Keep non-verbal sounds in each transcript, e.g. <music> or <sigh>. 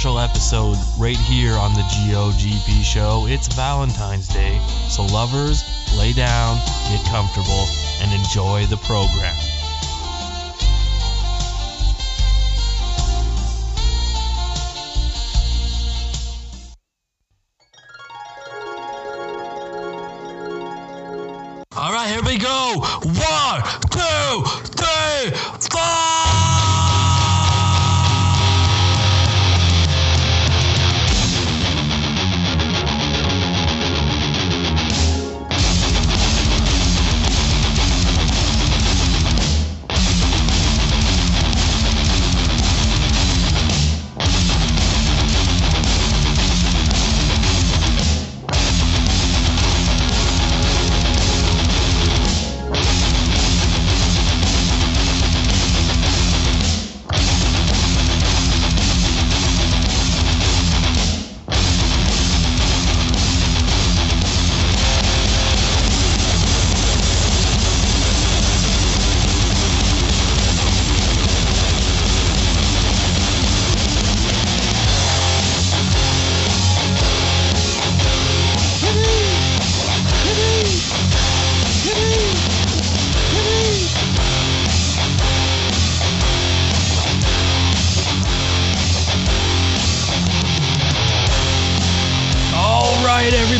special episode right here on the GOGP show. It's Valentine's Day, so lovers, lay down, get comfortable, and enjoy the program. All right, here we go. One,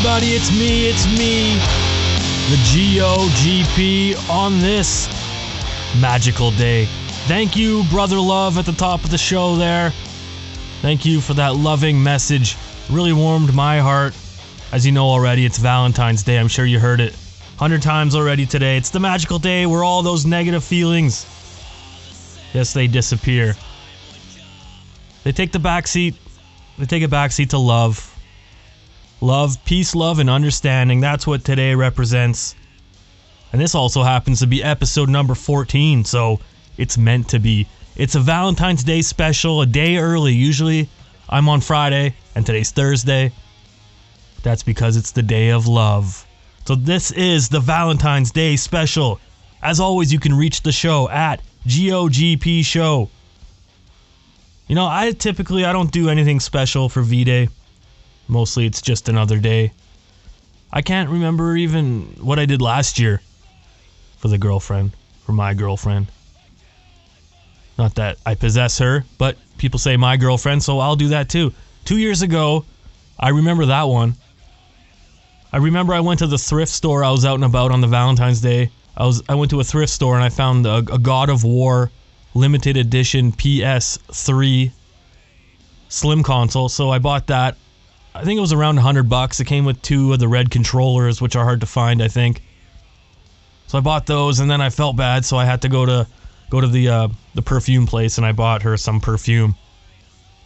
everybody, it's me, it's me, the GOGP on this magical day. Thank you, Brother Love, at the top of the show there. Thank you for that loving message. Really warmed my heart. As you know already, it's Valentine's Day. I'm sure you heard it a hundred times already today. It's the magical day where all those negative feelings, yes, they disappear. They take the backseat. They take a backseat to love. Love, peace, love, and understanding. That's what today represents. And this also happens to be episode number 14, so it's meant to be. It's a Valentine's Day special, a day early. Usually I'm on Friday, and today's Thursday. That's because it's the day of love. So this is the Valentine's Day special. As always, you can reach the show at GOGP Show. You know, I typically I don't do anything special for V-Day. Mostly it's just another day. I can't remember even what I did last year for the girlfriend, for my girlfriend. Not that I possess her, but people say my girlfriend, so I'll do that too. Two years ago, I remember that one. I remember I went to the thrift store. I was out and about on the Valentine's Day. I was I went to a thrift store and I found a, a God of War limited edition PS3 slim console. So I bought that. I think it was around 100 bucks. It came with two of the red controllers, which are hard to find, I think. So I bought those, and then I felt bad, so I had to go to go to the uh, the perfume place, and I bought her some perfume.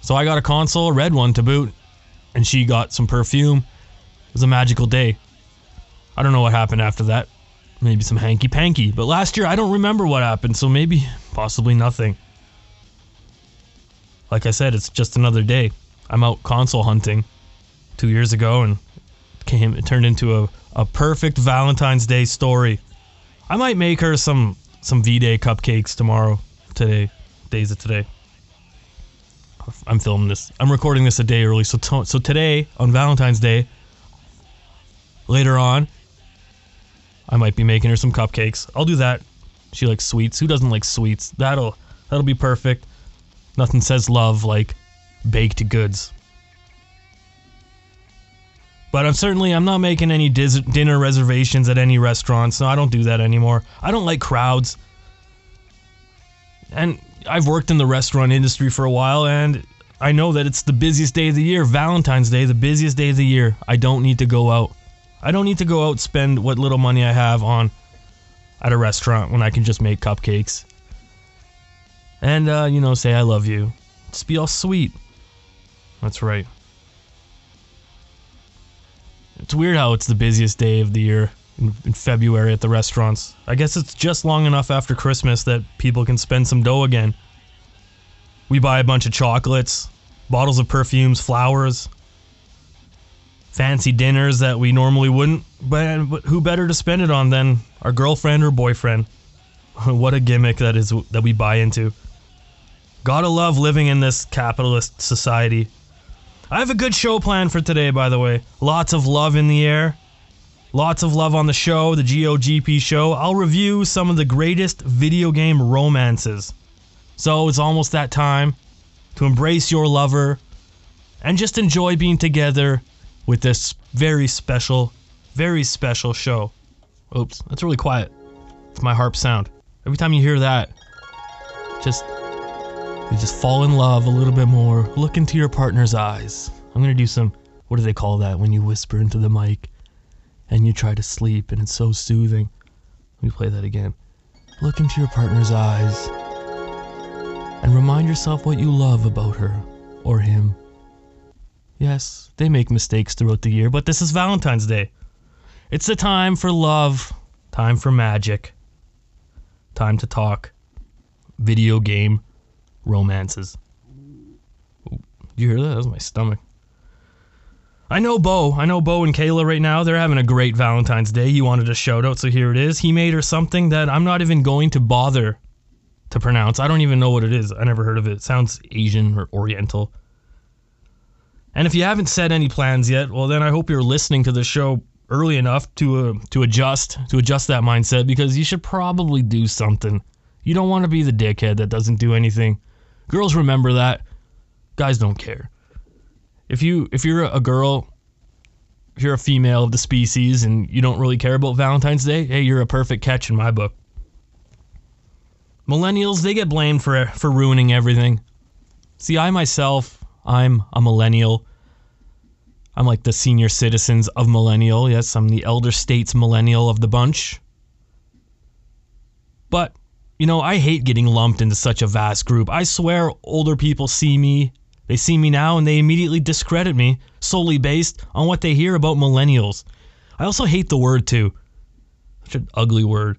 So I got a console, a red one to boot, and she got some perfume. It was a magical day. I don't know what happened after that. Maybe some hanky panky, but last year I don't remember what happened, so maybe possibly nothing. Like I said, it's just another day. I'm out console hunting two years ago and came it turned into a, a perfect Valentine's Day story. I might make her some some V Day cupcakes tomorrow. Today, days of today. I'm filming this. I'm recording this a day early, so to, so today on Valentine's Day. Later on, I might be making her some cupcakes. I'll do that. She likes sweets. Who doesn't like sweets? That'll that'll be perfect. Nothing says love like baked goods. But I'm certainly I'm not making any dis- dinner reservations at any restaurants. No, I don't do that anymore. I don't like crowds. And I've worked in the restaurant industry for a while and I know that it's the busiest day of the year, Valentine's Day, the busiest day of the year. I don't need to go out. I don't need to go out spend what little money I have on at a restaurant when I can just make cupcakes. And uh, you know, say I love you. Just be all sweet. That's right. It's weird how it's the busiest day of the year in, in February at the restaurants. I guess it's just long enough after Christmas that people can spend some dough again. We buy a bunch of chocolates, bottles of perfumes, flowers, fancy dinners that we normally wouldn't. But, but who better to spend it on than our girlfriend or boyfriend? <laughs> what a gimmick that is that we buy into. Gotta love living in this capitalist society. I have a good show planned for today, by the way. Lots of love in the air. Lots of love on the show, the GOGP show. I'll review some of the greatest video game romances. So it's almost that time to embrace your lover and just enjoy being together with this very special, very special show. Oops, that's really quiet. It's my harp sound. Every time you hear that, just you just fall in love a little bit more. Look into your partner's eyes. I'm gonna do some. What do they call that when you whisper into the mic and you try to sleep and it's so soothing? Let me play that again. Look into your partner's eyes and remind yourself what you love about her or him. Yes, they make mistakes throughout the year, but this is Valentine's Day. It's the time for love, time for magic, time to talk video game romances. Ooh, you hear that? That was my stomach. I know Bo. I know Bo and Kayla right now. They're having a great Valentine's Day. He wanted a shout out, so here it is. He made her something that I'm not even going to bother to pronounce. I don't even know what it is. I never heard of it. it sounds Asian or Oriental. And if you haven't set any plans yet, well, then I hope you're listening to the show early enough to uh, to adjust to adjust that mindset because you should probably do something. You don't want to be the dickhead that doesn't do anything. Girls remember that. Guys don't care. If you if you're a girl, if you're a female of the species and you don't really care about Valentine's Day, hey, you're a perfect catch in my book. Millennials, they get blamed for for ruining everything. See, I myself, I'm a millennial. I'm like the senior citizens of millennial. Yes, I'm the elder states millennial of the bunch. But, you know, I hate getting lumped into such a vast group. I swear older people see me, they see me now, and they immediately discredit me solely based on what they hear about millennials. I also hate the word too. Such an ugly word.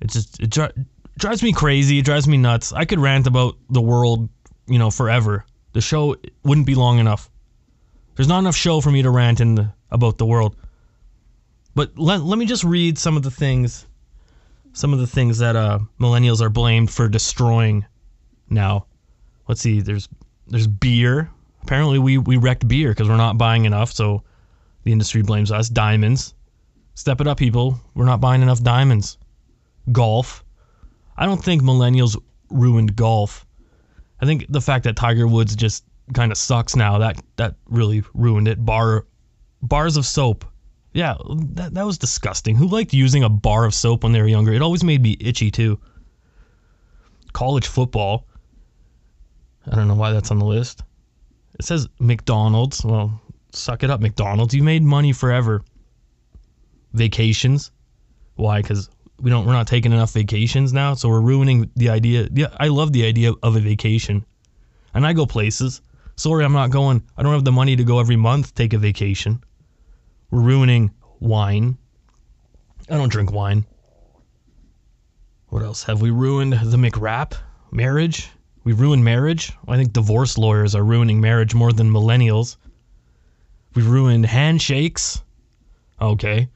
It just it dri- drives me crazy. It drives me nuts. I could rant about the world, you know, forever. The show wouldn't be long enough. There's not enough show for me to rant in the, about the world. But let, let me just read some of the things some of the things that uh, millennials are blamed for destroying now. Let's see, there's there's beer. Apparently we, we wrecked beer because we're not buying enough, so the industry blames us. Diamonds. Step it up, people. We're not buying enough diamonds. Golf. I don't think millennials ruined golf. I think the fact that Tiger Woods just kind of sucks now. That that really ruined it. Bar bars of soap. Yeah, that that was disgusting. Who liked using a bar of soap when they were younger? It always made me itchy too. College football. I don't know why that's on the list. It says McDonald's. Well, suck it up, McDonald's. You made money forever. Vacations. Why? Because we don't. We're not taking enough vacations now, so we're ruining the idea. Yeah, I love the idea of a vacation, and I go places. Sorry, I'm not going. I don't have the money to go every month take a vacation. Ruining wine. I don't drink wine. What else? Have we ruined the McRap? Marriage? We've ruined marriage? I think divorce lawyers are ruining marriage more than millennials. We've ruined handshakes. Okay.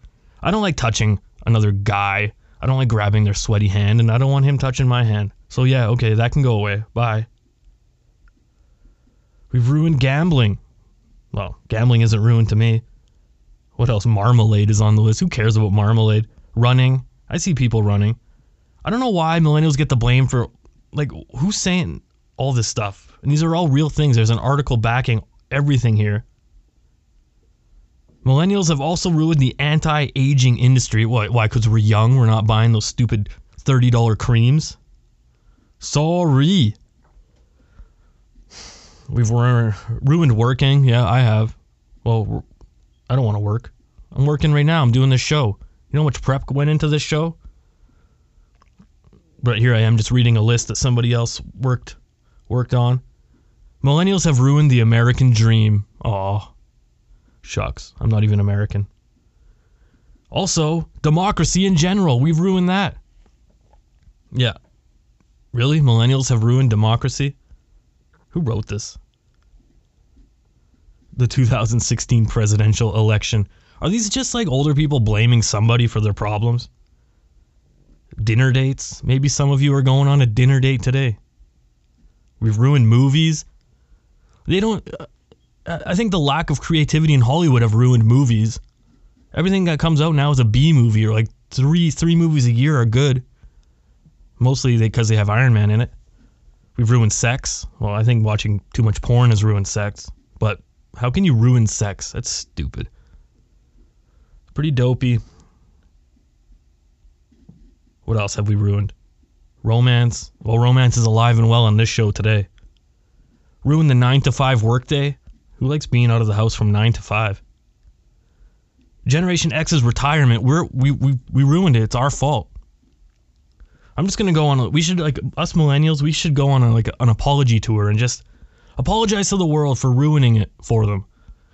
I don't like touching another guy. I don't like grabbing their sweaty hand, and I don't want him touching my hand. So, yeah, okay, that can go away. Bye. We've ruined gambling. Well, gambling isn't ruined to me. What else? Marmalade is on the list. Who cares about marmalade? Running. I see people running. I don't know why millennials get the blame for, like, who's saying all this stuff? And these are all real things. There's an article backing everything here. Millennials have also ruined the anti aging industry. Why? Why? Because we're young. We're not buying those stupid $30 creams. Sorry. We've ruined working. Yeah, I have. Well, I don't want to work. I'm working right now. I'm doing this show. You know how much prep went into this show? But here I am just reading a list that somebody else worked worked on. Millennials have ruined the American dream. Aw. Shucks. I'm not even American. Also, democracy in general. We've ruined that. Yeah. Really? Millennials have ruined democracy? Who wrote this? The 2016 presidential election. Are these just like older people blaming somebody for their problems? Dinner dates? Maybe some of you are going on a dinner date today. We've ruined movies. They don't. Uh, I think the lack of creativity in Hollywood have ruined movies. Everything that comes out now is a B movie, or like three three movies a year are good. Mostly because they, they have Iron Man in it. We've ruined sex. Well, I think watching too much porn has ruined sex. But how can you ruin sex? That's stupid. Pretty dopey. What else have we ruined? Romance. Well, romance is alive and well on this show today. Ruin the 9 to 5 workday. Who likes being out of the house from 9 to 5? Generation X's retirement. We're, we, we, we ruined it. It's our fault. I'm just gonna go on. A, we should like us millennials. We should go on a, like an apology tour and just apologize to the world for ruining it for them.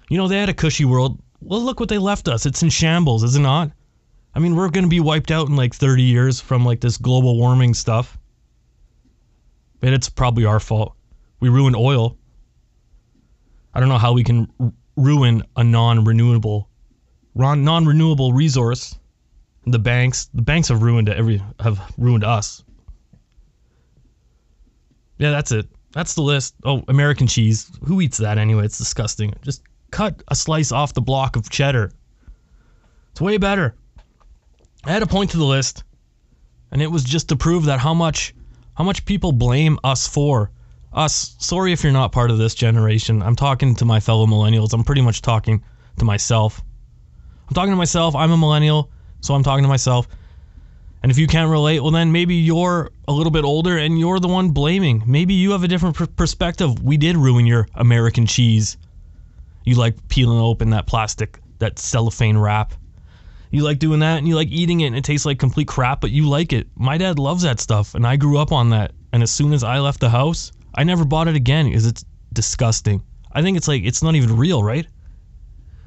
You know they had a cushy world. Well, look what they left us. It's in shambles, is it not? I mean, we're gonna be wiped out in like 30 years from like this global warming stuff. But it's probably our fault. We ruined oil. I don't know how we can r- ruin a non-renewable, non-renewable resource the banks, the banks have ruined every have ruined us. Yeah, that's it. That's the list. Oh, American cheese. Who eats that anyway? It's disgusting. Just cut a slice off the block of cheddar. It's way better. I had a point to the list, and it was just to prove that how much how much people blame us for. Us. Sorry if you're not part of this generation. I'm talking to my fellow millennials. I'm pretty much talking to myself. I'm talking to myself. I'm a millennial. So I'm talking to myself. And if you can't relate, well, then maybe you're a little bit older and you're the one blaming. Maybe you have a different pr- perspective. We did ruin your American cheese. You like peeling open that plastic, that cellophane wrap. You like doing that and you like eating it and it tastes like complete crap, but you like it. My dad loves that stuff and I grew up on that. And as soon as I left the house, I never bought it again because it's disgusting. I think it's like, it's not even real, right?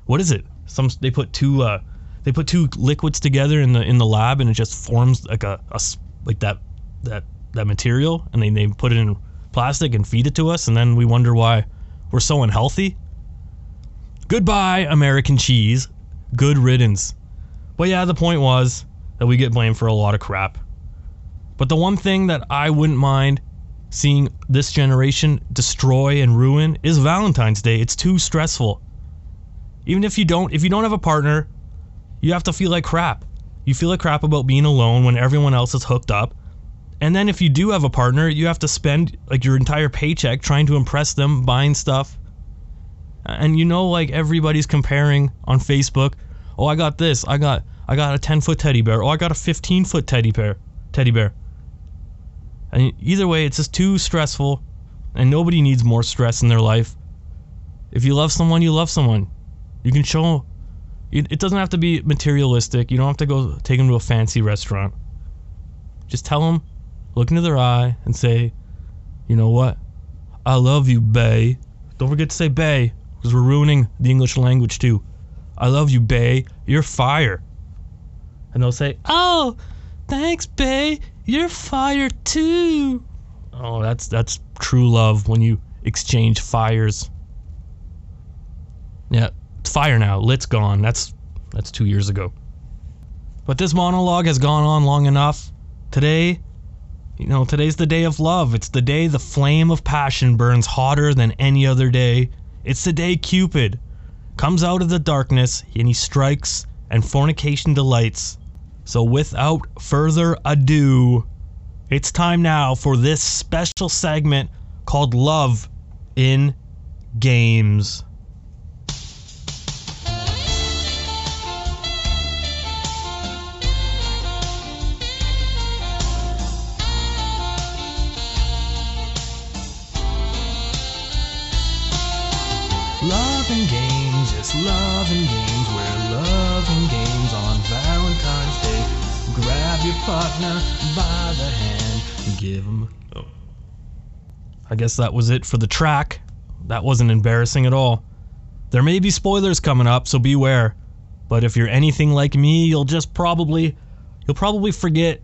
What is it? Some, they put two, uh, they put two liquids together in the in the lab and it just forms like a, a like that that that material. And they, they put it in plastic and feed it to us. And then we wonder why we're so unhealthy. Goodbye american cheese. Good riddance. But yeah the point was that we get blamed for a lot of crap. But the one thing that i wouldn't mind seeing this generation destroy and ruin is valentine's day. It's too stressful. Even if you don't if you don't have a partner you have to feel like crap. You feel like crap about being alone when everyone else is hooked up. And then if you do have a partner, you have to spend like your entire paycheck trying to impress them, buying stuff. And you know like everybody's comparing on Facebook, "Oh, I got this. I got I got a 10-foot teddy bear. Oh, I got a 15-foot teddy bear." Teddy bear. And either way, it's just too stressful and nobody needs more stress in their life. If you love someone, you love someone. You can show it doesn't have to be materialistic. You don't have to go take them to a fancy restaurant. Just tell them, look into their eye, and say, you know what? I love you, Bay. Don't forget to say Bay, because we're ruining the English language too. I love you, Bay. You're fire. And they'll say, oh, thanks, Bay. You're fire too. Oh, that's that's true love when you exchange fires. Yeah, fire now. Lit's gone. That's that's two years ago. But this monologue has gone on long enough. Today, you know, today's the day of love. It's the day the flame of passion burns hotter than any other day. It's the day Cupid comes out of the darkness and he strikes and fornication delights. So without further ado, it's time now for this special segment called Love in Games. Partner by the hand give him. Oh. I guess that was it for the track. That wasn't embarrassing at all. There may be spoilers coming up, so beware. But if you're anything like me, you'll just probably you'll probably forget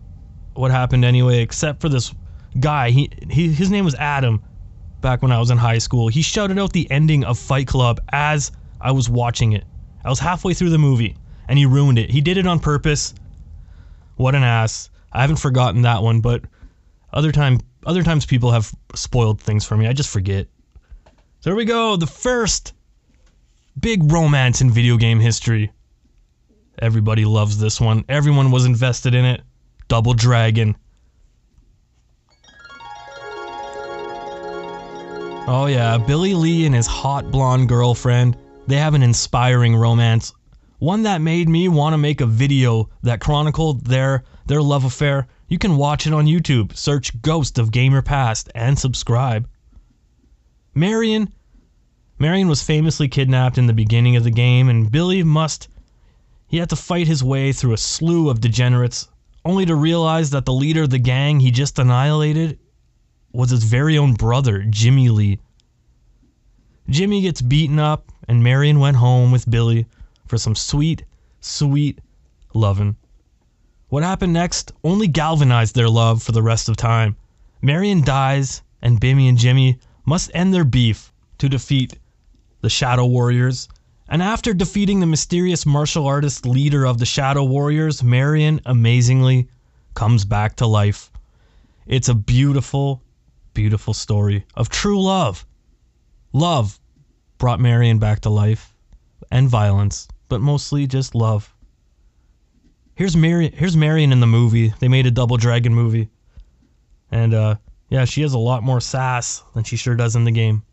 what happened anyway, except for this guy. He, he his name was Adam back when I was in high school. He shouted out the ending of Fight Club as I was watching it. I was halfway through the movie and he ruined it. He did it on purpose. What an ass. I haven't forgotten that one, but Other time, other times people have spoiled things for me. I just forget. There we go. The first big romance in video game history. Everybody loves this one. Everyone was invested in it. Double Dragon. Oh yeah, Billy Lee and his hot blonde girlfriend. They have an inspiring romance. One that made me want to make a video that chronicled their their love affair. You can watch it on YouTube. Search Ghost of Gamer Past and subscribe. Marion Marion was famously kidnapped in the beginning of the game and Billy must he had to fight his way through a slew of degenerates only to realize that the leader of the gang he just annihilated was his very own brother, Jimmy Lee. Jimmy gets beaten up, and Marion went home with Billy for some sweet, sweet lovin'. What happened next only galvanized their love for the rest of time. Marion dies, and Bimmy and Jimmy must end their beef to defeat the Shadow Warriors. And after defeating the mysterious martial artist leader of the Shadow Warriors, Marion amazingly comes back to life. It's a beautiful, beautiful story of true love. Love brought Marion back to life and violence, but mostly just love. Here's Marion, here's Marion in the movie. They made a Double Dragon movie. And uh yeah, she has a lot more sass than she sure does in the game.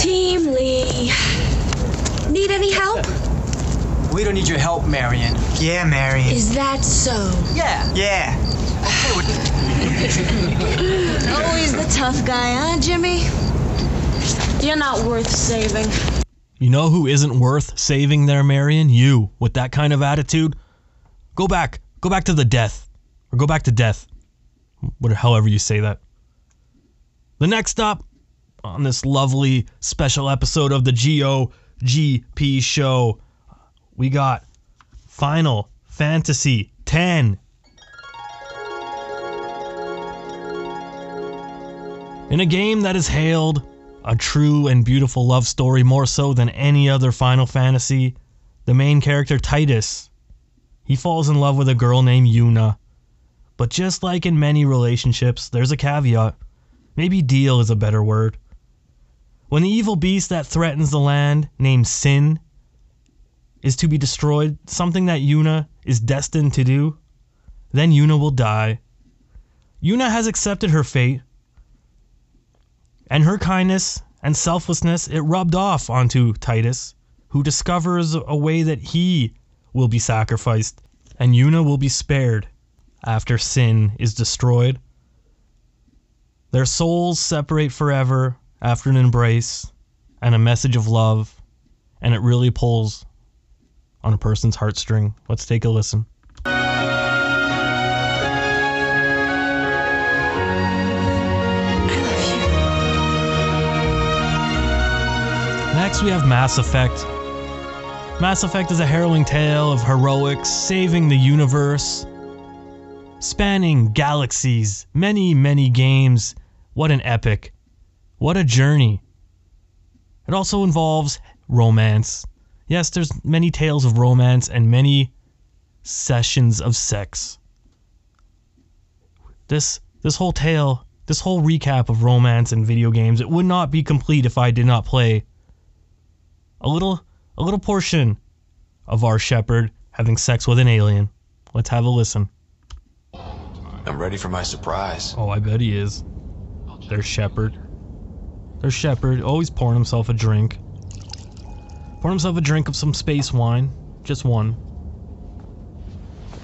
Team Lee. Need any help? We don't need your help, Marion. Yeah, Marion. Is that so? Yeah. Yeah. <laughs> Always the tough guy, huh, Jimmy? You're not worth saving. You know who isn't worth saving there, Marion? You, with that kind of attitude. Go back. Go back to the death. Or go back to death. Whatever, however you say that. The next stop on this lovely special episode of the GOGP show, we got Final Fantasy X. In a game that is hailed a true and beautiful love story more so than any other Final Fantasy, the main character Tidus, he falls in love with a girl named Yuna. But just like in many relationships, there's a caveat. Maybe deal is a better word. When the evil beast that threatens the land, named Sin, is to be destroyed, something that Yuna is destined to do, then Yuna will die. Yuna has accepted her fate, and her kindness and selflessness it rubbed off onto Tidus, who discovers a way that he will be sacrificed, and Yuna will be spared after sin is destroyed. Their souls separate forever after an embrace and a message of love, and it really pulls on a person's heartstring. Let's take a listen. Next, we have Mass Effect. Mass Effect is a harrowing tale of heroics saving the universe, spanning galaxies, many, many games. What an epic! What a journey! It also involves romance. Yes, there's many tales of romance and many sessions of sex. This this whole tale, this whole recap of romance and video games, it would not be complete if I did not play a little a little portion of our Shepard having sex with an alien. Let's have a listen. I'm ready for my surprise. Oh, I bet he is. There's Shepard. There's Shepard, always pouring himself a drink. Pouring himself a drink of some space wine. Just one.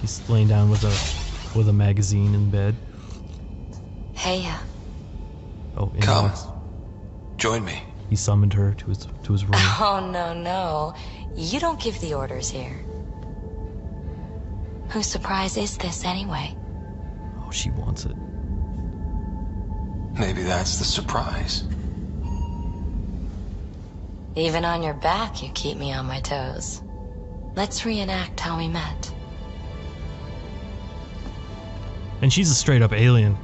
He's laying down with a with a magazine in bed. Hey, uh, Oh, and Come. Alex, Join me. He summoned her to his to his room. <laughs> oh no, no. You don't give the orders here. Whose surprise is this anyway? Oh, she wants it. Maybe that's the surprise. Even on your back, you keep me on my toes. Let's reenact how we met. And she's a straight up alien.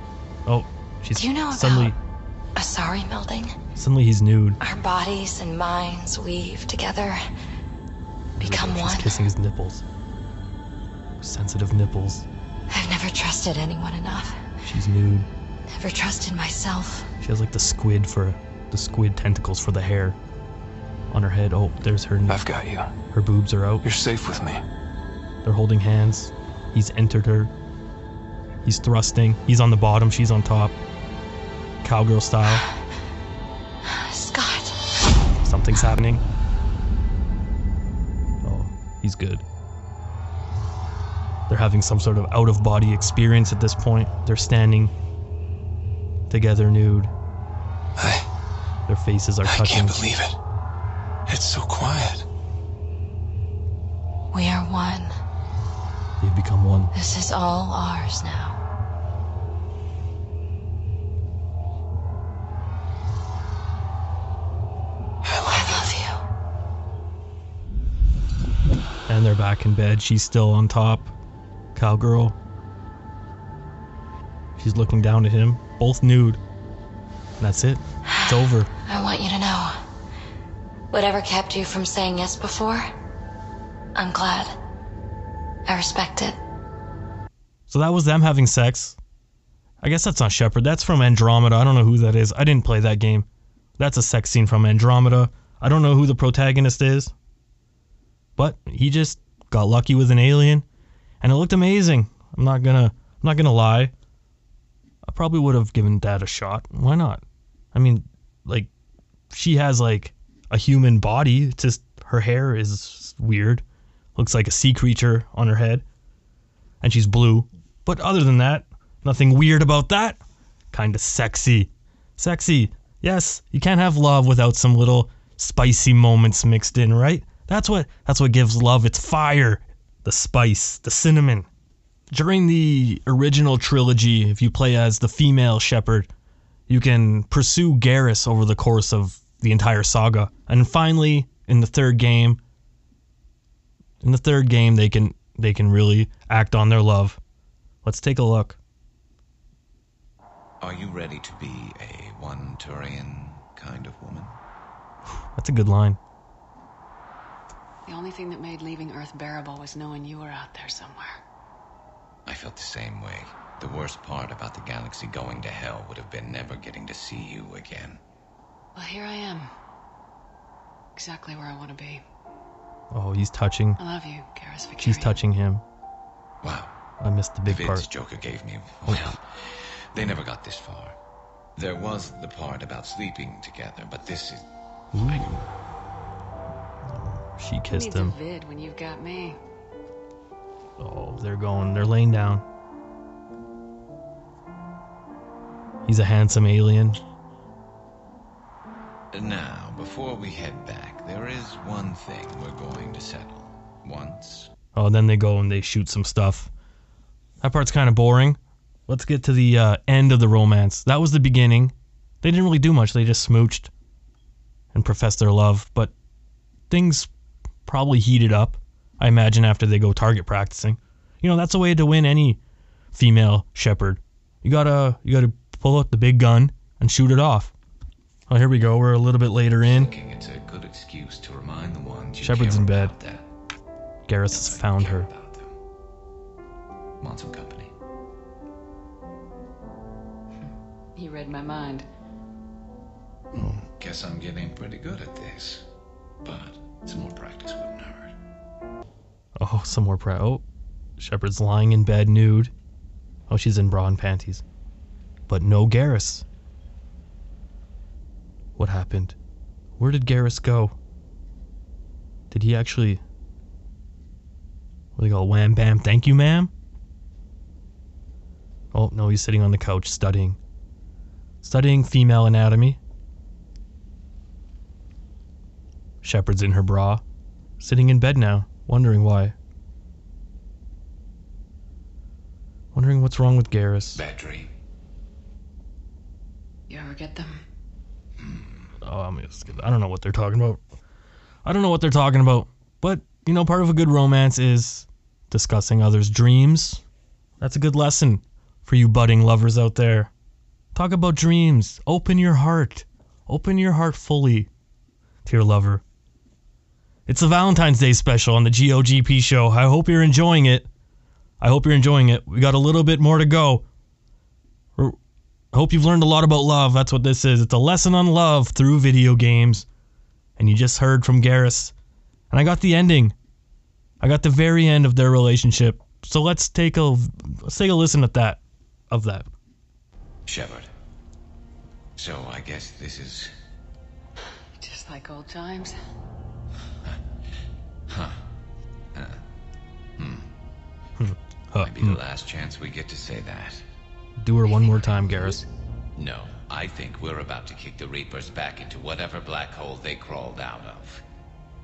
Oh, she's Do you know suddenly about Asari melding? Suddenly he's nude. Our bodies and minds weave together, become She's one. kissing his nipples. Sensitive nipples. I've never trusted anyone enough. She's nude. Never trusted myself. She has like the squid for the squid tentacles for the hair on her head. Oh, there's her. I've got you. Her boobs are out. You're safe with me. They're holding hands. He's entered her. He's thrusting. He's on the bottom. She's on top. Cowgirl style. Scott. Something's happening. Oh, he's good. They're having some sort of out of body experience at this point. They're standing together nude. I, Their faces are touching. I can't believe it. It's so quiet. We are one. They've become one. This is all ours now. And they're back in bed. She's still on top. Cowgirl. She's looking down at him. Both nude. And that's it. It's over. <sighs> I want you to know. Whatever kept you from saying yes before, I'm glad. I respect it. So that was them having sex. I guess that's not Shepard. That's from Andromeda. I don't know who that is. I didn't play that game. That's a sex scene from Andromeda. I don't know who the protagonist is. But he just got lucky with an alien and it looked amazing. I'm not to I'm not to lie. I probably would have given that a shot. Why not? I mean, like she has like a human body. It's just her hair is weird. Looks like a sea creature on her head and she's blue. But other than that, nothing weird about that. Kind of sexy. Sexy. Yes, you can't have love without some little spicy moments mixed in, right? That's what that's what gives love its fire, the spice, the cinnamon. During the original trilogy, if you play as the female Shepard, you can pursue Garrus over the course of the entire saga. And finally, in the third game, in the third game they can they can really act on their love. Let's take a look. Are you ready to be a one Turian kind of woman? That's a good line. The only thing that made leaving Earth bearable was knowing you were out there somewhere. I felt the same way. The worst part about the galaxy going to hell would have been never getting to see you again. Well, here I am. Exactly where I want to be. Oh, he's touching. I love you, Garrus Vakarian. She's touching him. Wow. I missed the The big vids part. Joker gave me, well, they never got this far. There was the part about sleeping together, but this is. I knew. She kissed him. vid when you've got me? Oh, they're going. They're laying down. He's a handsome alien. Now, before we head back, there is one thing we're going to settle. Once Oh, then they go and they shoot some stuff. That part's kind of boring. Let's get to the uh, end of the romance. That was the beginning. They didn't really do much. They just smooched and professed their love. But things probably heated up. I imagine after they go target practicing. You know, that's a way to win any female Shepard. You gotta you gotta pull out the big gun and shoot it off. Oh, here we go. We're a little bit later in. thinking it's a good excuse to remind the ones you Shepard's care in bed. about that Garrus has found her. about them. Want some company? You read my mind. Hmm. Guess I'm getting pretty good at this, but some more practice wouldn't hurt. Oh, some more pra Oh, Shepard's lying in bed nude. Oh, she's in bra and panties. But no Garrus. What happened? Where did Garrus go? Did he actually. What do they call? Wham bam, thank you, ma'am? Oh, no, he's sitting on the couch studying. Studying female anatomy. Shepard's in her bra. Sitting in bed now, wondering why. Wondering what's wrong with Garrus. Bad dream. You ever get them? Hmm. Oh, I'm just kidding. I don't know what they're talking about. I don't know what they're talking about. But, you know, part of a good romance is discussing others' dreams. That's a good lesson for you budding lovers out there. Talk about dreams. Open your heart. Open your heart fully to your lover. It's a Valentine's Day special on the GOGP show. I hope you're enjoying it. I hope you're enjoying it. We got a little bit more to go. We're, I hope you've learned a lot about love. That's what this is. It's a lesson on love through video games. And you just heard from Garrus. And I got the ending. I got the very end of their relationship. So let's take a let's take a listen at that of that. Shepard. So I guess this is. Just like old times. <laughs> Might be hmm. Maybe the last chance we get to say that. Do her one more time, Garrus. No, I think we're about to kick the Reapers back into whatever black hole they crawled out of.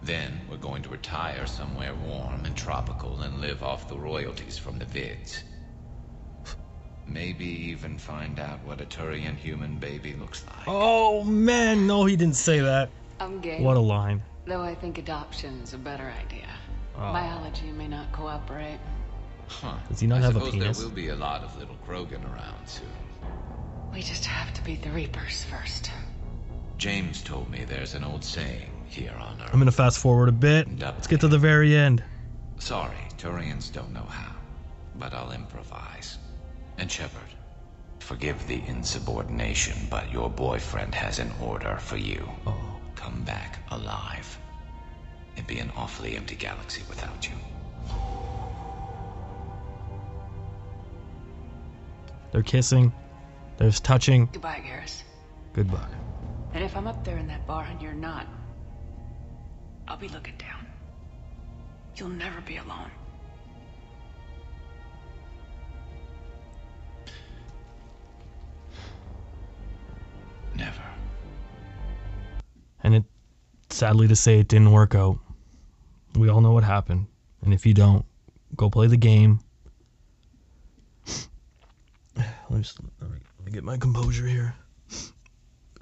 Then we're going to retire somewhere warm and tropical and live off the royalties from the vids. Maybe even find out what a Turian human baby looks like. Oh man, no, he didn't say that. I'm game. What a line. Though I think adoption's a better idea. Oh. Biology may not cooperate. Huh. Does he not I have a suppose penis? There will be a lot of little Krogan around soon. We just have to beat the Reapers first. James told me there's an old saying here on Earth. I'm gonna fast forward a bit. Let's get to the very end. Sorry, Turians don't know how, but I'll improvise. And Shepard, forgive the insubordination, but your boyfriend has an order for you. Oh. Come back alive. It'd be an awfully empty galaxy without you. They're kissing. There's touching. Goodbye, Garrus. Goodbye. And if I'm up there in that bar and you're not, I'll be looking down. You'll never be alone. Never. And it sadly to say it didn't work out. We all know what happened. And if you don't, go play the game. <sighs> Let me, just, let me get my composure here.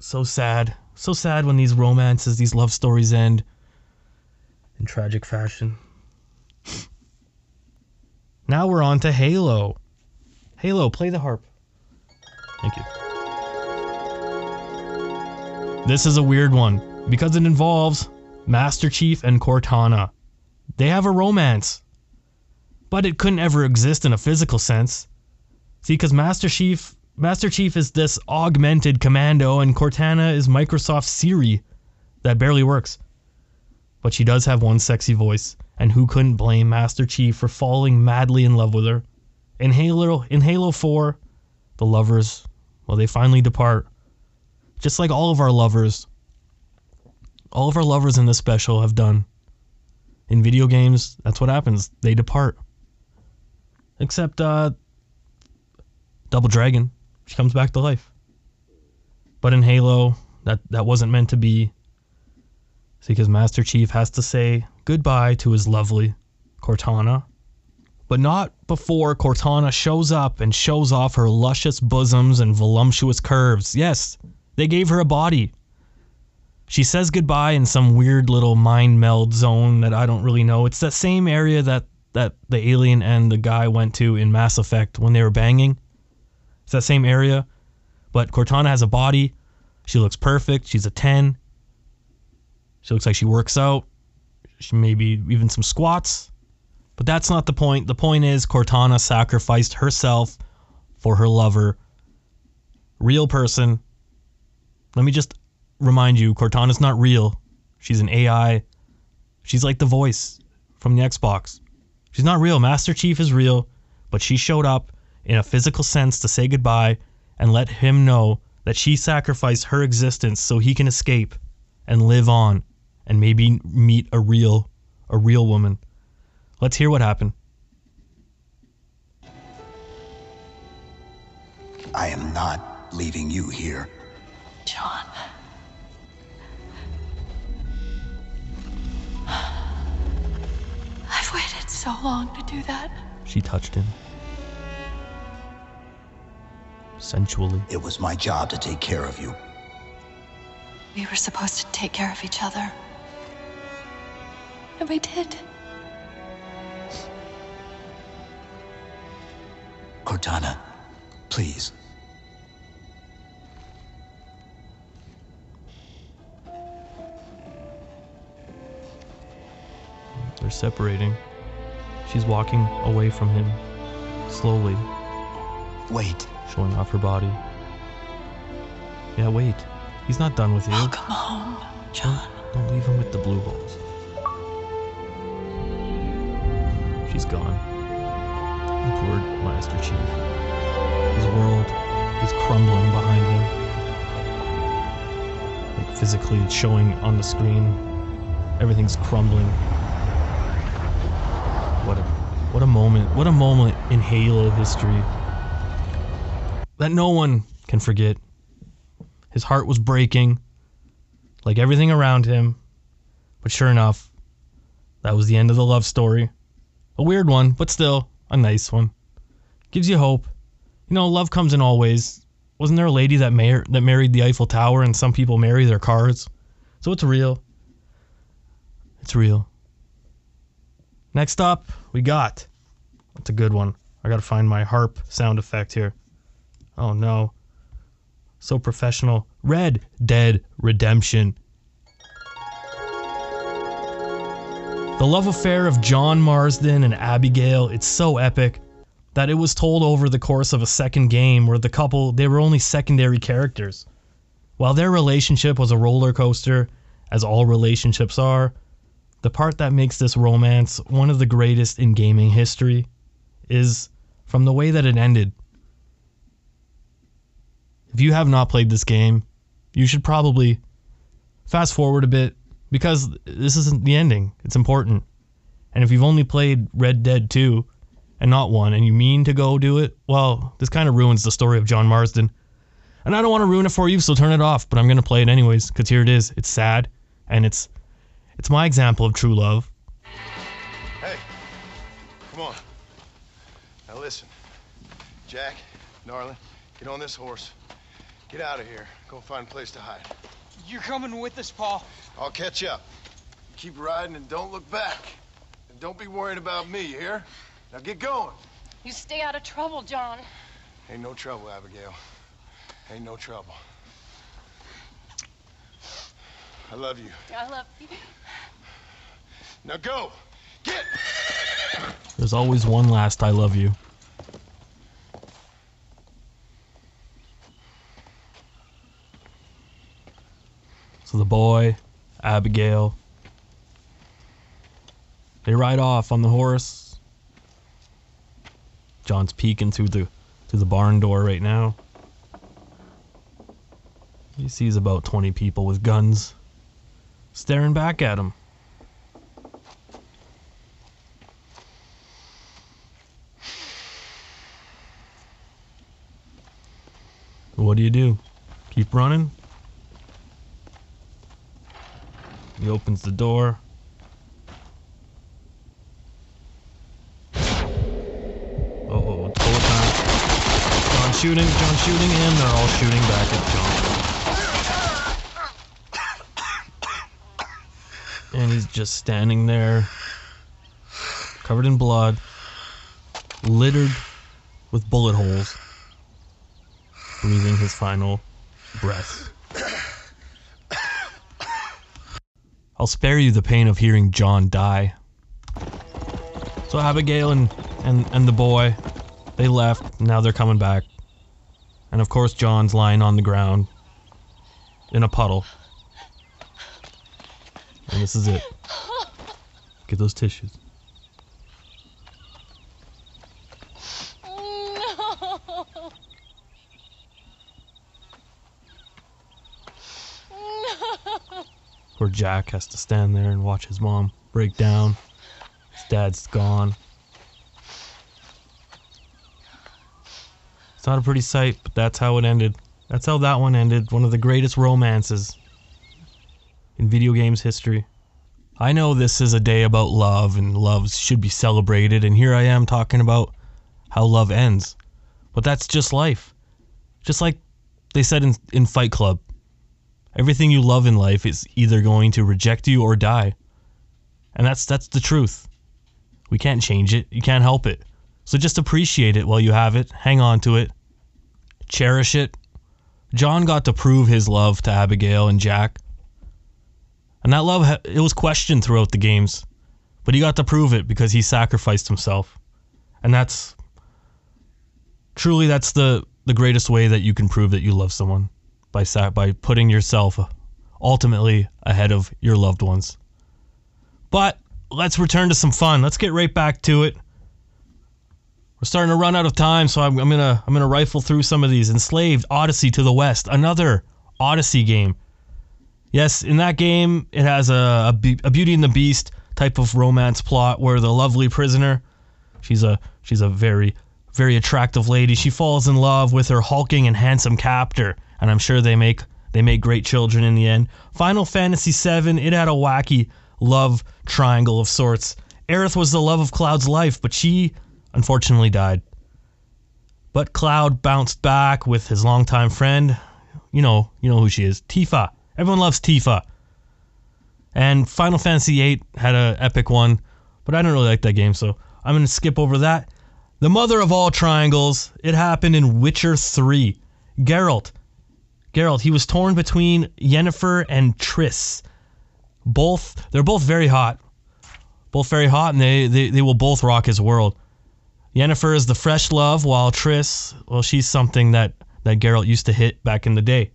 So sad. So sad when these romances, these love stories end in tragic fashion. Now we're on to Halo. Halo, play the harp. Thank you. This is a weird one because it involves Master Chief and Cortana. They have a romance, but it couldn't ever exist in a physical sense. See, because Master Chief, Master Chief is this augmented commando, and Cortana is Microsoft Siri that barely works. But she does have one sexy voice, and who couldn't blame Master Chief for falling madly in love with her? In Halo, in Halo 4, the lovers, well, they finally depart. Just like all of our lovers, all of our lovers in this special have done. In video games, that's what happens. They depart. Except uh Double Dragon, she comes back to life. But in Halo, that that wasn't meant to be. See, because Master Chief has to say goodbye to his lovely Cortana. But not before Cortana shows up and shows off her luscious bosoms and voluptuous curves. Yes, they gave her a body. She says goodbye in some weird little mind meld zone that I don't really know. It's that same area that, that the alien and the guy went to in Mass Effect when they were banging. It's that same area. But Cortana has a body. She looks perfect. She's a 10. She looks like she works out. She maybe even some squats. But that's not the point. The point is Cortana sacrificed herself for her lover. Real person. Let me just remind you Cortana's not real. She's an AI. She's like the voice from the Xbox. She's not real. Master Chief is real, but she showed up in a physical sense to say goodbye and let him know that she sacrificed her existence so he can escape and live on and maybe meet a real a real woman. Let's hear what happened. I am not leaving you here. John. So long to do that. She touched him. Sensually. It was my job to take care of you. We were supposed to take care of each other. And we did. Cortana, please. They're separating. She's walking away from him, slowly, Wait. showing off her body. Yeah, wait. He's not done with you. Oh, Welcome home, John. Don't leave him with the blue balls. She's gone. Poor Master Chief. His world is crumbling behind him. Like physically, it's showing on the screen. Everything's crumbling. What a moment. What a moment in Halo history that no one can forget. His heart was breaking, like everything around him. But sure enough, that was the end of the love story. A weird one, but still a nice one. Gives you hope. You know, love comes in all ways. Wasn't there a lady that mar- that married the Eiffel Tower, and some people marry their cars? So it's real. It's real. Next up, we got. That's a good one. I gotta find my harp sound effect here. Oh no. So professional. Red Dead Redemption. The love affair of John Marston and Abigail, it's so epic that it was told over the course of a second game where the couple, they were only secondary characters. While their relationship was a roller coaster, as all relationships are, the part that makes this romance one of the greatest in gaming history is from the way that it ended. If you have not played this game, you should probably fast forward a bit because this isn't the ending. It's important. And if you've only played Red Dead 2 and not 1 and you mean to go do it, well, this kind of ruins the story of John Marston. And I don't want to ruin it for you, so turn it off, but I'm going to play it anyways cuz here it is. It's sad and it's it's my example of true love. Hey, come on. Now listen, Jack, Narlin, get on this horse. Get out of here. Go find a place to hide. You're coming with us, Paul. I'll catch up. Keep riding and don't look back. And don't be worrying about me, you hear? Now get going. You stay out of trouble, John. Ain't no trouble, Abigail. Ain't no trouble. I love you. I love you. Now go. Get. There's always one last I love you. So the boy, Abigail, they ride off on the horse. John's peeking through the through the barn door right now. He sees about 20 people with guns staring back at him. What do you do? Keep running? He opens the door. Oh, it's time. John shooting, John shooting, and they're all shooting back at John. And he's just standing there, covered in blood, littered with bullet holes, breathing his final breath. I'll spare you the pain of hearing John die. So Abigail and, and, and the boy, they left. Now they're coming back. And of course, John's lying on the ground in a puddle. This is it. Get those tissues. No. No. Where Jack has to stand there and watch his mom break down. His dad's gone. It's not a pretty sight, but that's how it ended. That's how that one ended. One of the greatest romances in video games history. I know this is a day about love and love should be celebrated, and here I am talking about how love ends. But that's just life. Just like they said in, in Fight Club everything you love in life is either going to reject you or die. And that's that's the truth. We can't change it. You can't help it. So just appreciate it while you have it. Hang on to it. Cherish it. John got to prove his love to Abigail and Jack. And that love, it was questioned throughout the games, but he got to prove it because he sacrificed himself. And that's truly that's the the greatest way that you can prove that you love someone by by putting yourself uh, ultimately ahead of your loved ones. But let's return to some fun. Let's get right back to it. We're starting to run out of time, so I'm, I'm gonna I'm gonna rifle through some of these. Enslaved, Odyssey to the West, another Odyssey game. Yes, in that game, it has a, a, a Beauty and the Beast type of romance plot where the lovely prisoner, she's a she's a very very attractive lady. She falls in love with her hulking and handsome captor, and I'm sure they make they make great children in the end. Final Fantasy VII, it had a wacky love triangle of sorts. Aerith was the love of Cloud's life, but she unfortunately died. But Cloud bounced back with his longtime friend. You know, you know who she is, Tifa. Everyone loves Tifa. And Final Fantasy VIII had an epic one, but I don't really like that game, so I'm gonna skip over that. The mother of all triangles, it happened in Witcher 3. Geralt. Geralt, he was torn between Yennefer and Triss. Both, they're both very hot. Both very hot, and they, they, they will both rock his world. Yennefer is the fresh love, while Triss, well, she's something that, that Geralt used to hit back in the day.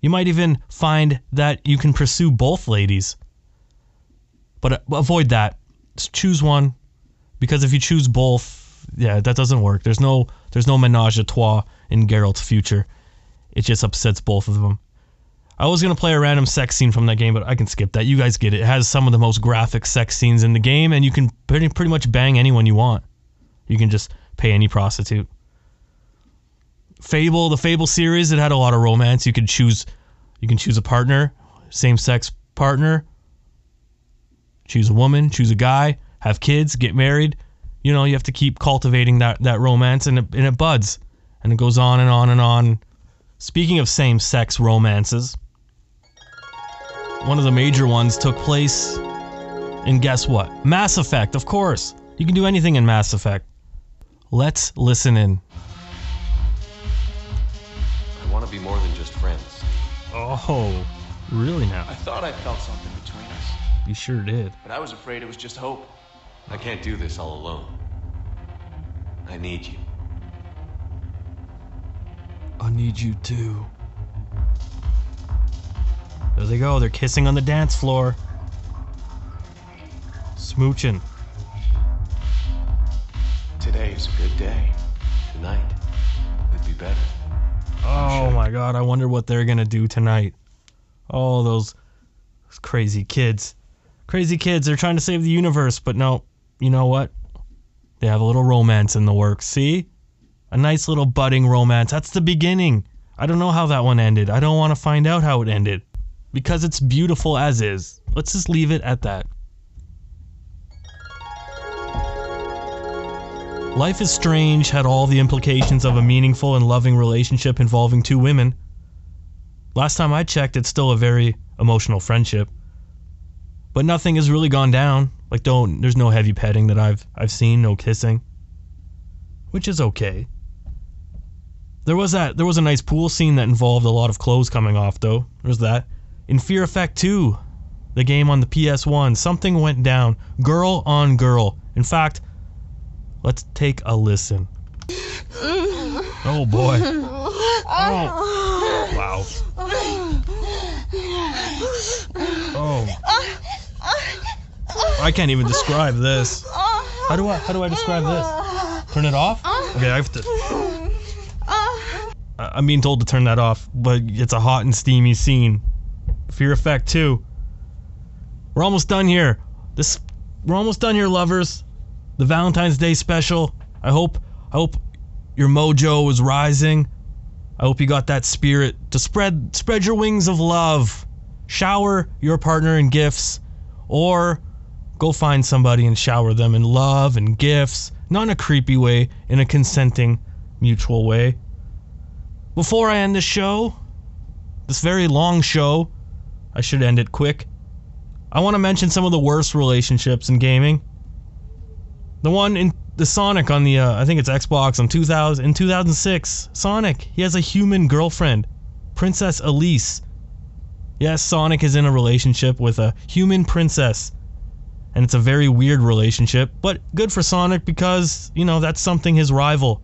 You might even find that you can pursue both ladies. But uh, avoid that. Just choose one, because if you choose both, yeah, that doesn't work. There's no there's no menage a trois in Geralt's future. It just upsets both of them. I was gonna play a random sex scene from that game, but I can skip that. You guys get it. It has some of the most graphic sex scenes in the game, and you can pretty pretty much bang anyone you want. You can just pay any prostitute. Fable, the Fable series, it had a lot of romance. You could choose you can choose a partner, same sex partner. Choose a woman, choose a guy, have kids, get married. You know, you have to keep cultivating that, that romance and it, and it buds. And it goes on and on and on. Speaking of same sex romances, one of the major ones took place in guess what? Mass Effect, of course. You can do anything in Mass Effect. Let's listen in. Oh, really now? I thought I felt something between us, You sure did. but I was afraid it was just hope. I can't do this all alone. I need you. I need you too. There they go. They're kissing on the dance floor. Smooching. Today is a good day. Tonight would be better. Oh my god, I wonder what they're gonna do tonight. Oh, those, those crazy kids. Crazy kids, they're trying to save the universe, but no, you know what? They have a little romance in the works. See? A nice little budding romance. That's the beginning. I don't know how that one ended. I don't want to find out how it ended. Because it's beautiful as is. Let's just leave it at that. Life is Strange had all the implications of a meaningful and loving relationship involving two women. Last time I checked, it's still a very emotional friendship. But nothing has really gone down. Like don't there's no heavy petting that I've I've seen, no kissing. Which is okay. There was that there was a nice pool scene that involved a lot of clothes coming off though. There's that. In Fear Effect 2, the game on the PS1, something went down. Girl on girl. In fact, let's take a listen. Oh boy. Oh. Wow. Oh. I can't even describe this. How do I how do I describe this? Turn it off? Okay, I have to I'm being told to turn that off, but it's a hot and steamy scene. Fear Effect 2. We're almost done here. This we're almost done here, lovers. The Valentine's Day special. I hope I hope your mojo is rising. I hope you got that spirit to spread spread your wings of love. Shower your partner in gifts or go find somebody and shower them in love and gifts, not in a creepy way, in a consenting, mutual way. Before I end this show, this very long show, I should end it quick. I want to mention some of the worst relationships in gaming. The one in the Sonic on the uh, I think it's Xbox on 2000 in 2006. Sonic, he has a human girlfriend, Princess Elise. Yes, Sonic is in a relationship with a human princess. And it's a very weird relationship, but good for Sonic because, you know, that's something his rival,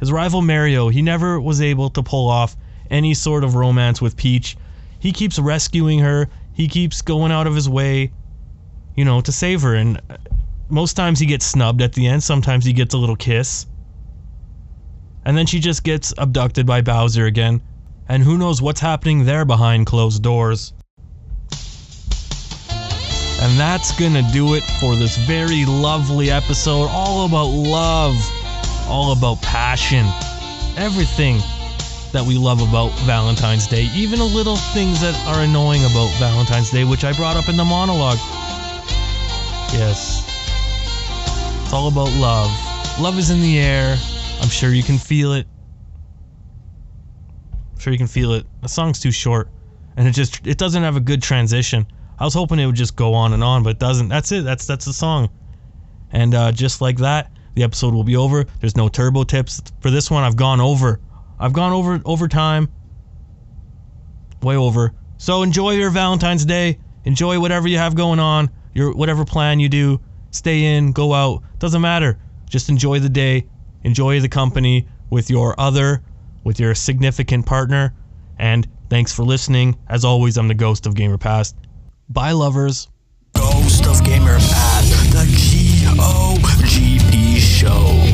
his rival Mario, he never was able to pull off any sort of romance with Peach. He keeps rescuing her. He keeps going out of his way, you know, to save her. And most times he gets snubbed at the end. Sometimes he gets a little kiss. And then she just gets abducted by Bowser again. And who knows what's happening there behind closed doors. And that's gonna do it for this very lovely episode. All about love, all about passion, everything that we love about Valentine's Day, even the little things that are annoying about Valentine's Day, which I brought up in the monologue. Yes. It's all about love. Love is in the air. I'm sure you can feel it. I'm sure you can feel it. The song's too short and it just it doesn't have a good transition. I was hoping it would just go on and on, but it doesn't. That's it. That's that's the song. And uh, just like that, the episode will be over. There's no turbo tips for this one. I've gone over. I've gone over over time. Way over. So enjoy your Valentine's Day. Enjoy whatever you have going on. Your whatever plan you do stay in, go out, doesn't matter. Just enjoy the day, enjoy the company with your other, with your significant partner. And thanks for listening. As always, I'm the ghost of Gamer Past. Bye, lovers. Ghost of Gamer Past, the G O G P show.